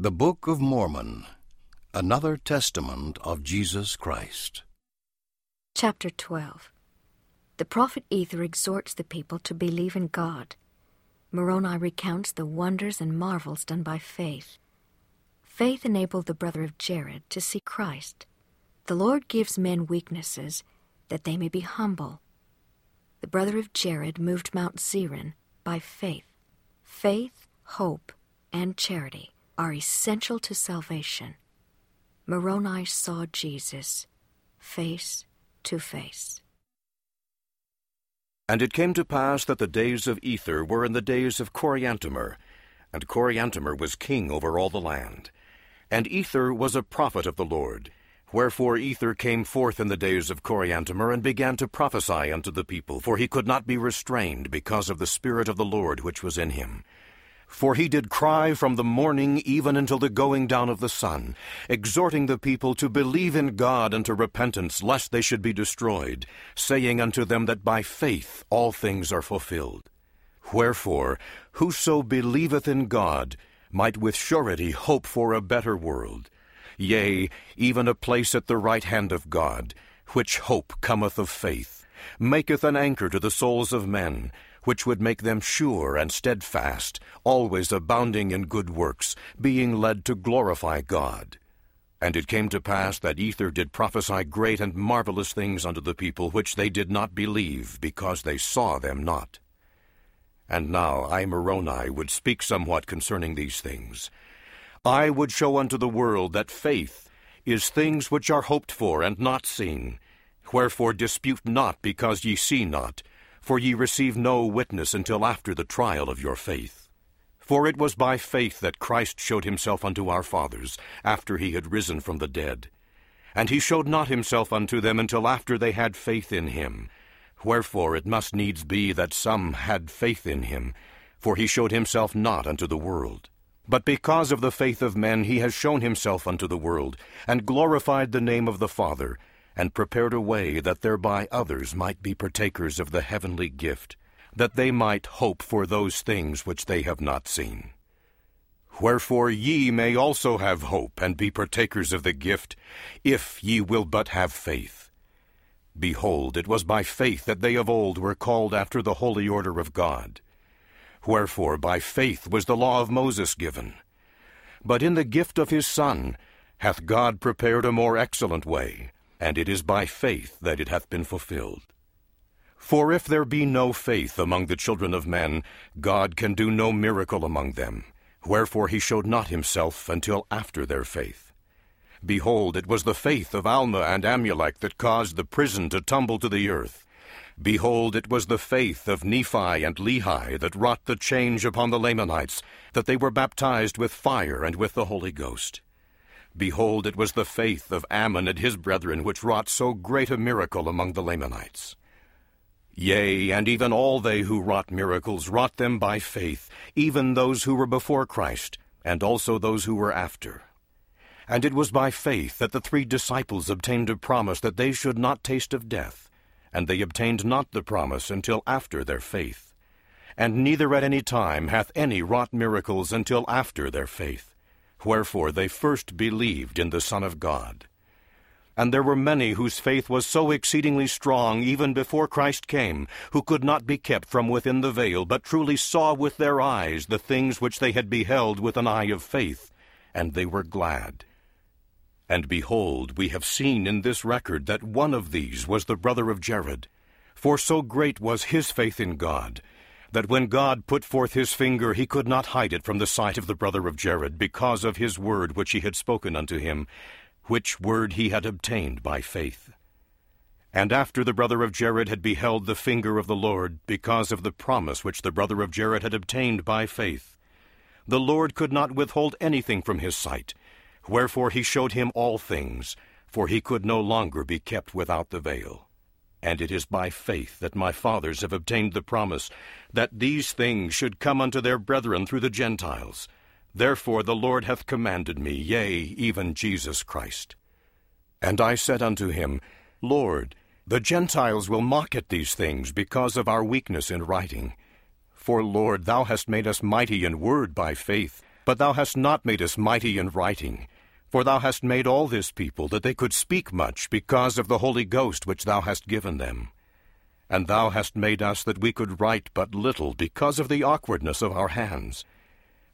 The Book of Mormon, another testament of Jesus Christ. Chapter 12 The prophet Ether exhorts the people to believe in God. Moroni recounts the wonders and marvels done by faith. Faith enabled the brother of Jared to see Christ. The Lord gives men weaknesses that they may be humble. The brother of Jared moved Mount Zerin by faith. Faith, hope, and charity are essential to salvation. Moroni saw Jesus face to face. And it came to pass that the days of Ether were in the days of Coriantumr, and Coriantumr was king over all the land. And Ether was a prophet of the Lord. Wherefore Ether came forth in the days of Coriantumr, and began to prophesy unto the people, for he could not be restrained because of the Spirit of the Lord which was in him. For he did cry from the morning even until the going down of the sun, exhorting the people to believe in God unto repentance, lest they should be destroyed, saying unto them that by faith all things are fulfilled. Wherefore, whoso believeth in God might with surety hope for a better world, yea, even a place at the right hand of God, which hope cometh of faith, maketh an anchor to the souls of men, which would make them sure and steadfast, always abounding in good works, being led to glorify God. And it came to pass that Ether did prophesy great and marvelous things unto the people, which they did not believe, because they saw them not. And now I, Moroni, would speak somewhat concerning these things. I would show unto the world that faith is things which are hoped for and not seen. Wherefore dispute not because ye see not, for ye receive no witness until after the trial of your faith. For it was by faith that Christ showed himself unto our fathers, after he had risen from the dead. And he showed not himself unto them until after they had faith in him. Wherefore it must needs be that some had faith in him, for he showed himself not unto the world. But because of the faith of men he has shown himself unto the world, and glorified the name of the Father, and prepared a way that thereby others might be partakers of the heavenly gift, that they might hope for those things which they have not seen. Wherefore ye may also have hope and be partakers of the gift, if ye will but have faith. Behold, it was by faith that they of old were called after the holy order of God. Wherefore by faith was the law of Moses given. But in the gift of his Son hath God prepared a more excellent way, and it is by faith that it hath been fulfilled. For if there be no faith among the children of men, God can do no miracle among them. Wherefore he showed not himself until after their faith. Behold, it was the faith of Alma and Amulek that caused the prison to tumble to the earth. Behold, it was the faith of Nephi and Lehi that wrought the change upon the Lamanites, that they were baptized with fire and with the Holy Ghost. Behold, it was the faith of Ammon and his brethren which wrought so great a miracle among the Lamanites. Yea, and even all they who wrought miracles wrought them by faith, even those who were before Christ, and also those who were after. And it was by faith that the three disciples obtained a promise that they should not taste of death, and they obtained not the promise until after their faith. And neither at any time hath any wrought miracles until after their faith. Wherefore they first believed in the Son of God. And there were many whose faith was so exceedingly strong even before Christ came, who could not be kept from within the veil, but truly saw with their eyes the things which they had beheld with an eye of faith, and they were glad. And behold, we have seen in this record that one of these was the brother of Jared. For so great was his faith in God, that when God put forth his finger, he could not hide it from the sight of the brother of Jared, because of his word which he had spoken unto him, which word he had obtained by faith. And after the brother of Jared had beheld the finger of the Lord, because of the promise which the brother of Jared had obtained by faith, the Lord could not withhold anything from his sight, wherefore he showed him all things, for he could no longer be kept without the veil. And it is by faith that my fathers have obtained the promise, that these things should come unto their brethren through the Gentiles. Therefore the Lord hath commanded me, yea, even Jesus Christ. And I said unto him, Lord, the Gentiles will mock at these things because of our weakness in writing. For, Lord, thou hast made us mighty in word by faith, But thou hast not made us mighty in writing, for thou hast made all this people that they could speak much because of the Holy Ghost which thou hast given them. And thou hast made us that we could write but little because of the awkwardness of our hands.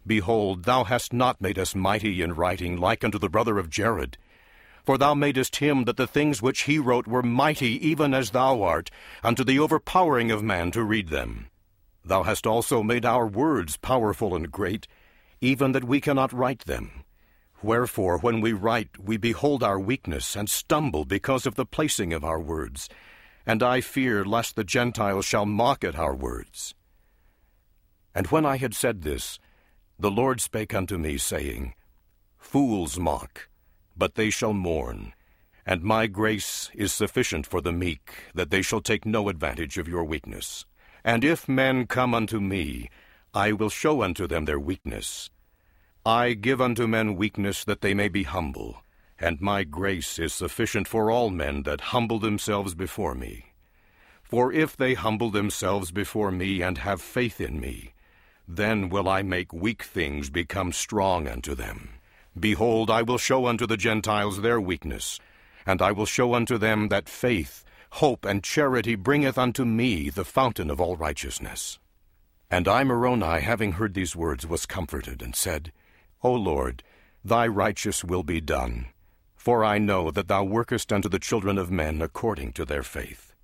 Behold, thou hast not made us mighty in writing like unto the brother of Jared. For thou madest him that the things which he wrote were mighty even as thou art, unto the overpowering of man to read them. Thou hast also made our words powerful and great, even that we cannot write them. Wherefore, when we write, we behold our weakness, and stumble because of the placing of our words. And I fear lest the Gentiles shall mock at our words. And when I had said this, the Lord spake unto me, saying, Fools mock, but they shall mourn. And my grace is sufficient for the meek, that they shall take no advantage of your weakness. And if men come unto me, I will show unto them their weakness. I give unto men weakness that they may be humble, and my grace is sufficient for all men that humble themselves before me. For if they humble themselves before me and have faith in me, then will I make weak things become strong unto them. Behold, I will show unto the Gentiles their weakness, and I will show unto them that faith, hope, and charity bringeth unto me the fountain of all righteousness. And I, Moroni, having heard these words, was comforted, and said, O Lord, thy righteous will be done. For I know that thou workest unto the children of men according to their faith.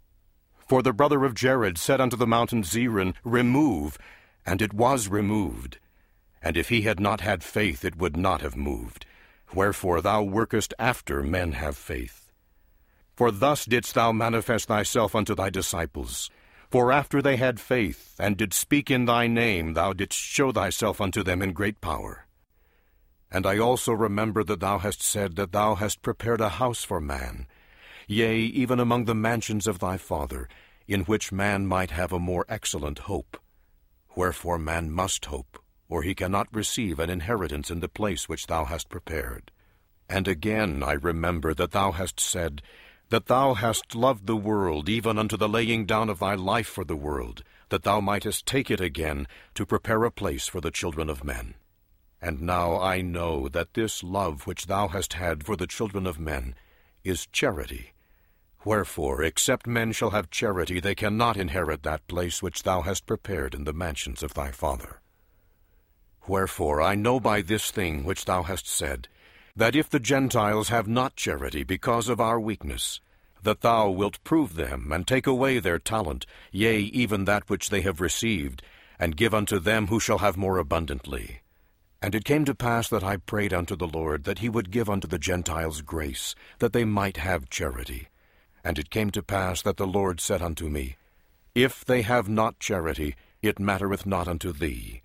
For the brother of Jared said unto the mountain Zerin, Remove, and it was removed. And if he had not had faith, it would not have moved. Wherefore thou workest after men have faith. For thus didst thou manifest thyself unto thy disciples. For after they had faith, and did speak in thy name, thou didst show thyself unto them in great power. And I also remember that thou hast said that thou hast prepared a house for man, yea, even among the mansions of thy Father, in which man might have a more excellent hope. Wherefore man must hope, or he cannot receive an inheritance in the place which thou hast prepared. And again I remember that thou hast said, that thou hast loved the world, even unto the laying down of thy life for the world, that thou mightest take it again, to prepare a place for the children of men. And now I know that this love which thou hast had for the children of men is charity. Wherefore, except men shall have charity, they cannot inherit that place which thou hast prepared in the mansions of thy Father. Wherefore, I know by this thing which thou hast said, that if the Gentiles have not charity because of our weakness, that thou wilt prove them, and take away their talent, yea, even that which they have received, and give unto them who shall have more abundantly. And it came to pass that I prayed unto the Lord that he would give unto the Gentiles grace, that they might have charity. And it came to pass that the Lord said unto me, If they have not charity, it mattereth not unto thee.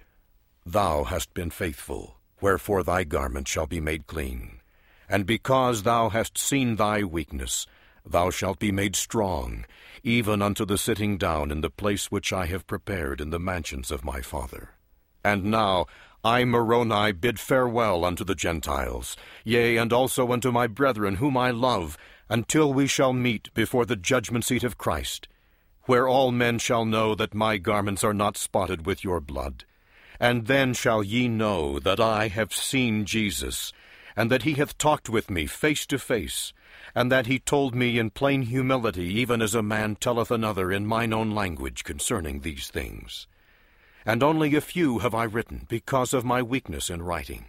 Thou hast been faithful, wherefore thy garment shall be made clean. And because thou hast seen thy weakness, thou shalt be made strong, even unto the sitting down in the place which I have prepared in the mansions of my Father. And now I, Moroni, bid farewell unto the Gentiles, yea, and also unto my brethren whom I love, until we shall meet before the judgment seat of Christ, where all men shall know that my garments are not spotted with your blood. And then shall ye know that I have seen Jesus, and that he hath talked with me face to face, and that he told me in plain humility, even as a man telleth another in mine own language concerning these things and only a few have I written because of my weakness in writing.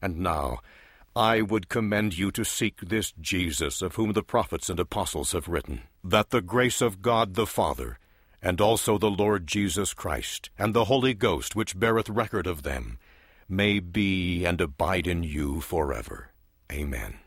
And now I would commend you to seek this Jesus of whom the prophets and apostles have written, that the grace of God the Father, and also the Lord Jesus Christ, and the Holy Ghost which beareth record of them, may be and abide in you forever. Amen.